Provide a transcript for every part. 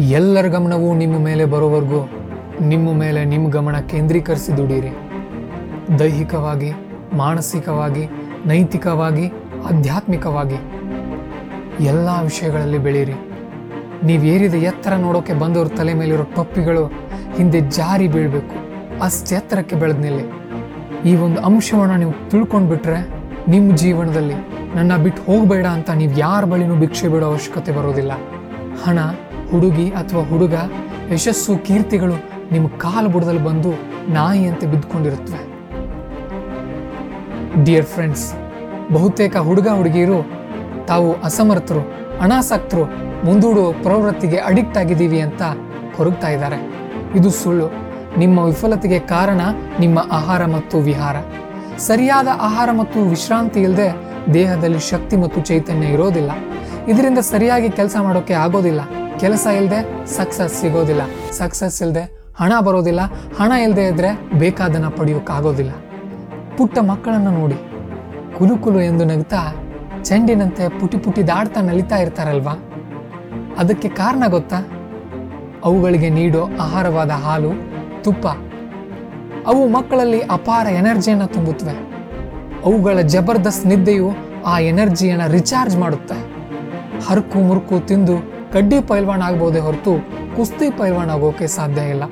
ಎಲ್ಲರ ಗಮನವು ನಿಮ್ಮ ಮೇಲೆ ಬರೋವರೆಗೂ ನಿಮ್ಮ ಮೇಲೆ ನಿಮ್ಮ ಗಮನ ಕೇಂದ್ರೀಕರಿಸಿ ದುಡೀರಿ. ದೈಹಿಕವಾಗಿ, ಮಾನಸಿಕವಾಗಿ, ನೈತಿಕವಾಗಿ, ಆಧ್ಯಾತ್ಮಿಕವಾಗಿ ಎಲ್ಲ ವಿಷಯಗಳಲ್ಲಿ ಬೆಳೀರಿ. ನೀವು ಏರಿದ ಎತ್ತರ ನೋಡೋಕೆ ಬಂದವ್ರ ತಲೆ ಮೇಲಿರೋ ಟೊಪ್ಪಿಗಳು ಹಿಂದೆ ಜಾರಿ ಬೀಳಬೇಕು. ಅಷ್ಟು ಎತ್ತರಕ್ಕೆ ಬೆಳೆದ ನಿಲ್ಲಿ. ಈ ಒಂದು ಅಂಶವನ್ನು ನೀವು ತಿಳ್ಕೊಂಡ್ಬಿಟ್ರೆ ನಿಮ್ಮ ಜೀವನದಲ್ಲಿ ನನ್ನ ಬಿಟ್ಟು ಹೋಗಬೇಡ ಅಂತ ನೀವು ಯಾರ ಬಳಿನೂ ಭಿಕ್ಷೆ ಬಿಡೋ ಅವಶ್ಯಕತೆ ಬರೋದಿಲ್ಲ. ಹಣ ಹುಡುಗಿ ಅಥವಾ ಹುಡುಗ ಯಶಸ್ಸು ಕೀರ್ತಿಗಳು ನಿಮ್ಮ ಕಾಲು ಬುಡದಲ್ಲಿ ಬಂದು ನಾಯಿಯಂತೆ ಬಿದ್ದುಕೊಂಡಿರುತ್ತವೆ. ಡಿಯರ್ ಫ್ರೆಂಡ್ಸ್ ಬಹುತೇಕ ಹುಡುಗ ಹುಡುಗಿಯರು, ತಾವು ಅಸಮರ್ಥರು, ಅನಾಸಕ್ತರು, ಮುಂದೂಡುವ ಪ್ರವೃತ್ತಿಗೆ ಅಡಿಕ್ಟ್ ಆಗಿದ್ದೀವಿ ಅಂತ ಕೊರಗ್ತಾ ಇದ್ದಾರೆ. ಇದು ಸುಳ್ಳು. ನಿಮ್ಮ ವಿಫಲತೆಗೆ ಕಾರಣ ನಿಮ್ಮ ಆಹಾರ ಮತ್ತು ವಿಹಾರ. ಸರಿಯಾದ ಆಹಾರ ಮತ್ತು ವಿಶ್ರಾಂತಿ ಇಲ್ಲದೆ ದೇಹದಲ್ಲಿ ಶಕ್ತಿ ಮತ್ತು ಚೈತನ್ಯ ಇರೋದಿಲ್ಲ. ಇದರಿಂದ ಸರಿಯಾಗಿ ಕೆಲಸ ಮಾಡೋಕೆ ಆಗೋದಿಲ್ಲ. ಕೆಲಸ ಇಲ್ಲದೆ ಸಕ್ಸಸ್ ಸಿಗೋದಿಲ್ಲ. ಸಕ್ಸಸ್ ಇಲ್ಲದೆ ಹಣ ಬರೋದಿಲ್ಲ. ಹಣ ಇಲ್ಲದೆ ಇದ್ರೆ ಬೇಕಾದನ್ನ ಪಡೆಯೋಕ್ಕಾಗೋದಿಲ್ಲ ಪುಟ್ಟ ಮಕ್ಕಳನ್ನು ನೋಡಿ. ಕುಲು ಕುಲು ಎಂದು ನಗ್ತಾ ಚೆಂಡಿನಂತೆ ಪುಟಿ ಪುಟಿ ದಾಡ್ತಾ ನಲಿತಾ ಇರ್ತಾರಲ್ವಾ? ಅದಕ್ಕೆ ಕಾರಣ ಗೊತ್ತಾ? ಅವುಗಳಿಗೆ ನೀಡೋ ಆಹಾರವಾದ ಹಾಲು, ತುಪ್ಪ. ಅವು ಮಕ್ಕಳಲ್ಲಿ ಅಪಾರ ಎನರ್ಜಿಯನ್ನು ತುಂಬುತ್ತವೆ ಅವುಗಳ ಜಬರ್ದಸ್ತ್ ನಿದ್ದೆಯು ಆ ಎನರ್ಜಿಯನ್ನು ರಿಚಾರ್ಜ್ ಮಾಡುತ್ತೆ. ಹರಕು ಮುರುಕು ತಿಂದು ಕಡ್ಡಿ ಪೈಲ್ವಾನ್ ಆಗ್ಬೋದೇ ಹೊರತು ಕುಸ್ತಿ ಪೈಲ್ವಾನ್ ಆಗೋಕೆ ಸಾಧ್ಯ ಇಲ್ಲ.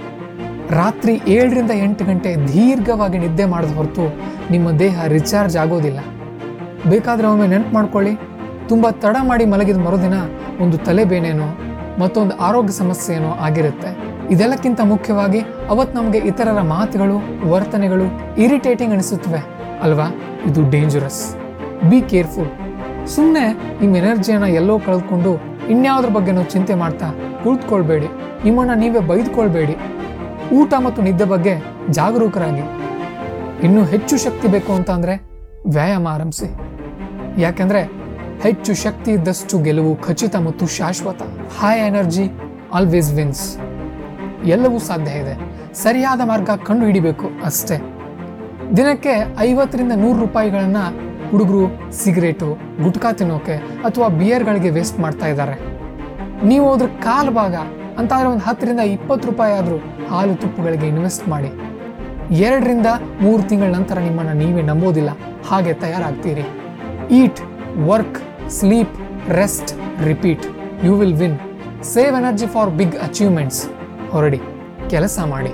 ರಾತ್ರಿ ಏಳರಿಂದ ಎಂಟು ಗಂಟೆ ದೀರ್ಘವಾಗಿ ನಿದ್ದೆ ಮಾಡಿದ ಹೊರತು ನಿಮ್ಮ ದೇಹ ರಿಚಾರ್ಜ್ ಆಗೋದಿಲ್ಲ. ಬೇಕಾದ್ರೆ ಒಮ್ಮೆ ನೆನಪು ಮಾಡ್ಕೊಳ್ಳಿ. ತುಂಬ ತಡ ಮಾಡಿ ಮಲಗಿದ ಮರುದಿನ ಒಂದು ತಲೆಬೇನೇನೋ ಮತ್ತೊಂದು ಆರೋಗ್ಯ ಸಮಸ್ಯೆಯೇನೋ ಆಗಿರುತ್ತೆ. ಇದೆಲ್ಲಕ್ಕಿಂತ ಮುಖ್ಯವಾಗಿ ಅವತ್ತು ನಮಗೆ ಇತರರ ಮಾತುಗಳು, ವರ್ತನೆಗಳು ಇರಿಟೇಟಿಂಗ್ ಅನಿಸುತ್ತವೆ ಅಲ್ವಾ? ಇದು ಡೇಂಜರಸ್ ಬಿ ಕೇರ್ಫುಲ್ ಸುಮ್ಮನೆ ನಿಮ್ಮ ಎನರ್ಜಿಯನ್ನು ಎಲ್ಲೋ ಕಳೆದುಕೊಂಡು ಇನ್ಯಾವುದ್ರ ನಾವು ಚಿಂತೆ ಮಾಡ್ತಾ ಕುಳಿತುಕೊಳ್ಬೇಡಿ. ನಿಮ್ಮನ್ನು ನೀವೇ ಬೈದುಕೊಳ್ಬೇಡಿ. ಊಟ ಮತ್ತು ನಿದ್ದೆ ಬಗ್ಗೆ ಜಾಗರೂಕರಾಗಿ. ಇನ್ನೂ ಹೆಚ್ಚು ಶಕ್ತಿ ಬೇಕು ಅಂತ ಅಂದರೆ ವ್ಯಾಯಾಮ ಆರಂಭಿಸಿ. ಯಾಕೆಂದರೆ ಹೆಚ್ಚು ಶಕ್ತಿ ಇದ್ದಷ್ಟು ಗೆಲುವು ಖಚಿತ ಮತ್ತು ಶಾಶ್ವತ. ಹೈ ಎನರ್ಜಿ ಆಲ್ವೇಸ್ ವಿನ್ಸ್ ಎಲ್ಲವೂ ಸಾಧ್ಯ ಇದೆ. ಸರಿಯಾದ ಮಾರ್ಗ ಕಂಡು ಹಿಡಿಬೇಕು ಅಷ್ಟೇ. ದಿನಕ್ಕೆ ಐವತ್ತರಿಂದ ನೂರು ರೂಪಾಯಿಗಳನ್ನ ಹುಡುಗರು ಸಿಗರೇಟು, ಗುಟ್ಕಾ ತಿನ್ನೋಕೆ ಅಥವಾ ಬಿಯರ್ಗಳಿಗೆ ವೇಸ್ಟ್ ಮಾಡ್ತಾ ಇದ್ದಾರೆ. ನೀವು ಅದ್ರ ಕಾಲು ಭಾಗ, ಅಂತಾದ್ರೆ ಒಂದು ಹತ್ತರಿಂದ ಇಪ್ಪತ್ತು ರೂಪಾಯಿ ಆದರೂ ಹಾಲು ತುಪ್ಪುಗಳಿಗೆ ಇನ್ವೆಸ್ಟ್ ಮಾಡಿ. ಎರಡರಿಂದ ಮೂರು ತಿಂಗಳ ನಂತರ ನಿಮ್ಮನ್ನು ನೀವೇ ನಂಬೋದಿಲ್ಲ, ಹಾಗೆ ತಯಾರಾಗ್ತೀರಿ. Eat work sleep rest repeat you will win save energy for big achievements ಹೊರಡಿ, ಕೆಲಸ ಮಾಡಿ.